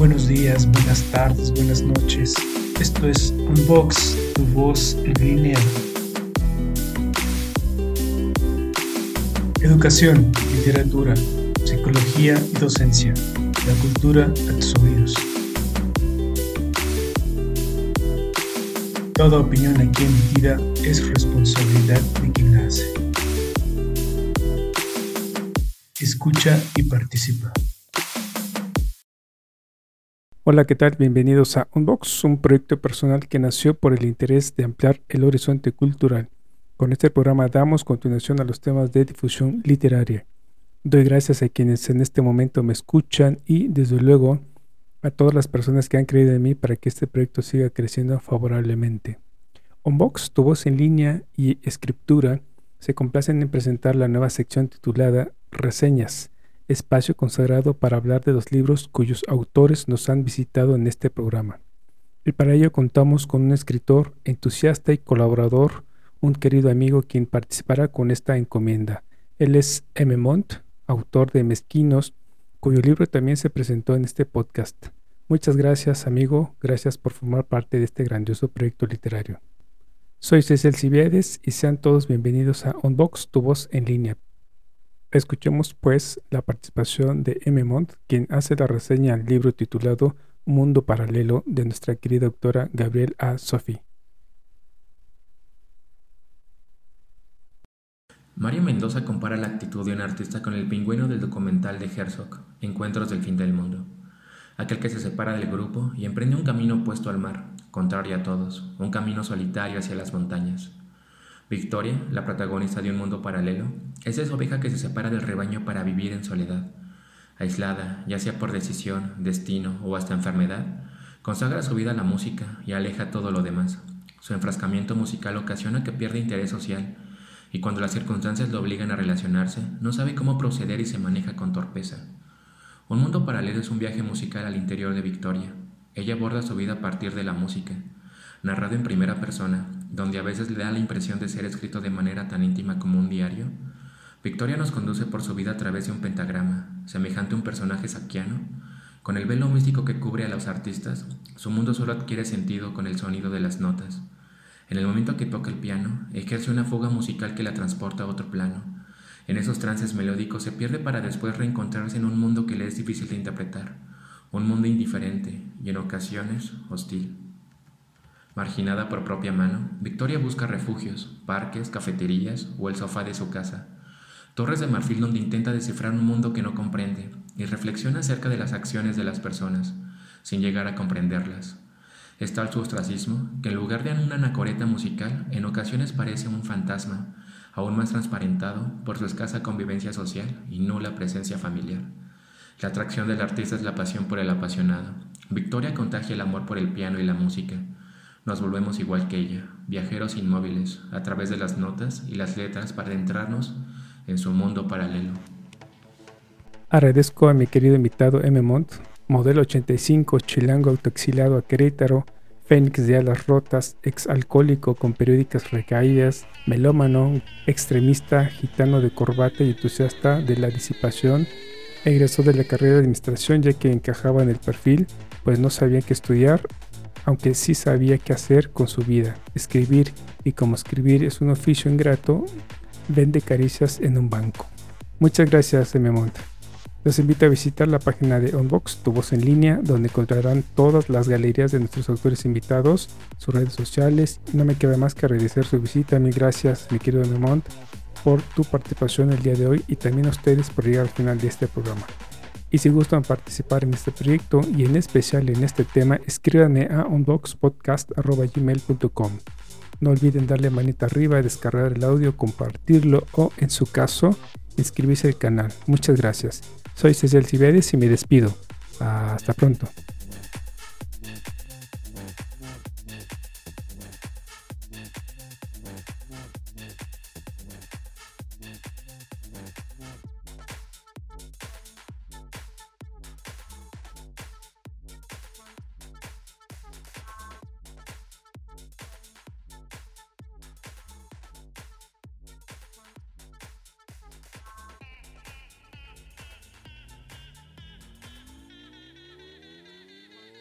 Buenos días, buenas tardes, buenas noches. Esto es Unbox, tu voz en línea. Educación, literatura, psicología y docencia. La cultura a tus oídos. Toda opinión aquí emitida es responsabilidad de quien la hace. Escucha y participa. Hola, ¿qué tal? Bienvenidos a Unbox, un proyecto personal que nació por el interés de ampliar el horizonte cultural. Con este programa damos continuación a los temas de difusión literaria. Doy gracias a quienes en este momento me escuchan y, desde luego, a todas las personas que han creído en mí para que este proyecto siga creciendo favorablemente. Unbox, tu voz en línea y escritura, se complacen en presentar la nueva sección titulada Reseñas espacio consagrado para hablar de los libros cuyos autores nos han visitado en este programa. Y para ello contamos con un escritor entusiasta y colaborador, un querido amigo quien participará con esta encomienda. Él es M. Montt, autor de Mezquinos, cuyo libro también se presentó en este podcast. Muchas gracias, amigo, gracias por formar parte de este grandioso proyecto literario. Soy Cecil Cibiedes y sean todos bienvenidos a Unbox, tu voz en línea. Escuchemos pues la participación de M. Mont, quien hace la reseña al libro titulado Mundo Paralelo de nuestra querida doctora Gabriel A. Sophie. Mario Mendoza compara la actitud de un artista con el pingüino del documental de Herzog, Encuentros del Fin del Mundo, aquel que se separa del grupo y emprende un camino opuesto al mar, contrario a todos, un camino solitario hacia las montañas. Victoria, la protagonista de un mundo paralelo, es esa oveja que se separa del rebaño para vivir en soledad. Aislada, ya sea por decisión, destino o hasta enfermedad, consagra su vida a la música y aleja todo lo demás. Su enfrascamiento musical ocasiona que pierda interés social y cuando las circunstancias lo obligan a relacionarse, no sabe cómo proceder y se maneja con torpeza. Un mundo paralelo es un viaje musical al interior de Victoria. Ella aborda su vida a partir de la música, narrado en primera persona, donde a veces le da la impresión de ser escrito de manera tan íntima como un diario, Victoria nos conduce por su vida a través de un pentagrama, semejante a un personaje saquiano. Con el velo místico que cubre a los artistas, su mundo solo adquiere sentido con el sonido de las notas. En el momento que toca el piano, ejerce una fuga musical que la transporta a otro plano. En esos trances melódicos se pierde para después reencontrarse en un mundo que le es difícil de interpretar, un mundo indiferente y en ocasiones hostil. Marginada por propia mano, Victoria busca refugios, parques, cafeterías o el sofá de su casa. Torres de marfil donde intenta descifrar un mundo que no comprende y reflexiona acerca de las acciones de las personas, sin llegar a comprenderlas. Es tal su ostracismo que en lugar de una anacoreta musical, en ocasiones parece un fantasma, aún más transparentado por su escasa convivencia social y nula presencia familiar. La atracción del artista es la pasión por el apasionado. Victoria contagia el amor por el piano y la música, nos volvemos igual que ella, viajeros inmóviles, a través de las notas y las letras para adentrarnos en su mundo paralelo. Agradezco a mi querido invitado M. Montt, modelo 85, chilango autoexilado a Querétaro, fénix de alas rotas, exalcohólico con periódicas recaídas, melómano, extremista, gitano de corbata y entusiasta de la disipación, egresó de la carrera de administración ya que encajaba en el perfil, pues no sabía qué estudiar aunque sí sabía qué hacer con su vida, escribir, y como escribir es un oficio ingrato, vende caricias en un banco. Muchas gracias, Mont. Los invito a visitar la página de Unbox, tu voz en línea, donde encontrarán todas las galerías de nuestros autores invitados, sus redes sociales. No me queda más que agradecer su visita. Mil gracias, mi querido Memont, por tu participación el día de hoy y también a ustedes por llegar al final de este programa. Y si gustan participar en este proyecto y en especial en este tema, escríbanme a unboxpodcast.gmail.com. No olviden darle manita arriba, descargar el audio, compartirlo o, en su caso, inscribirse al canal. Muchas gracias. Soy Cecil Cibedes y me despido. Hasta pronto.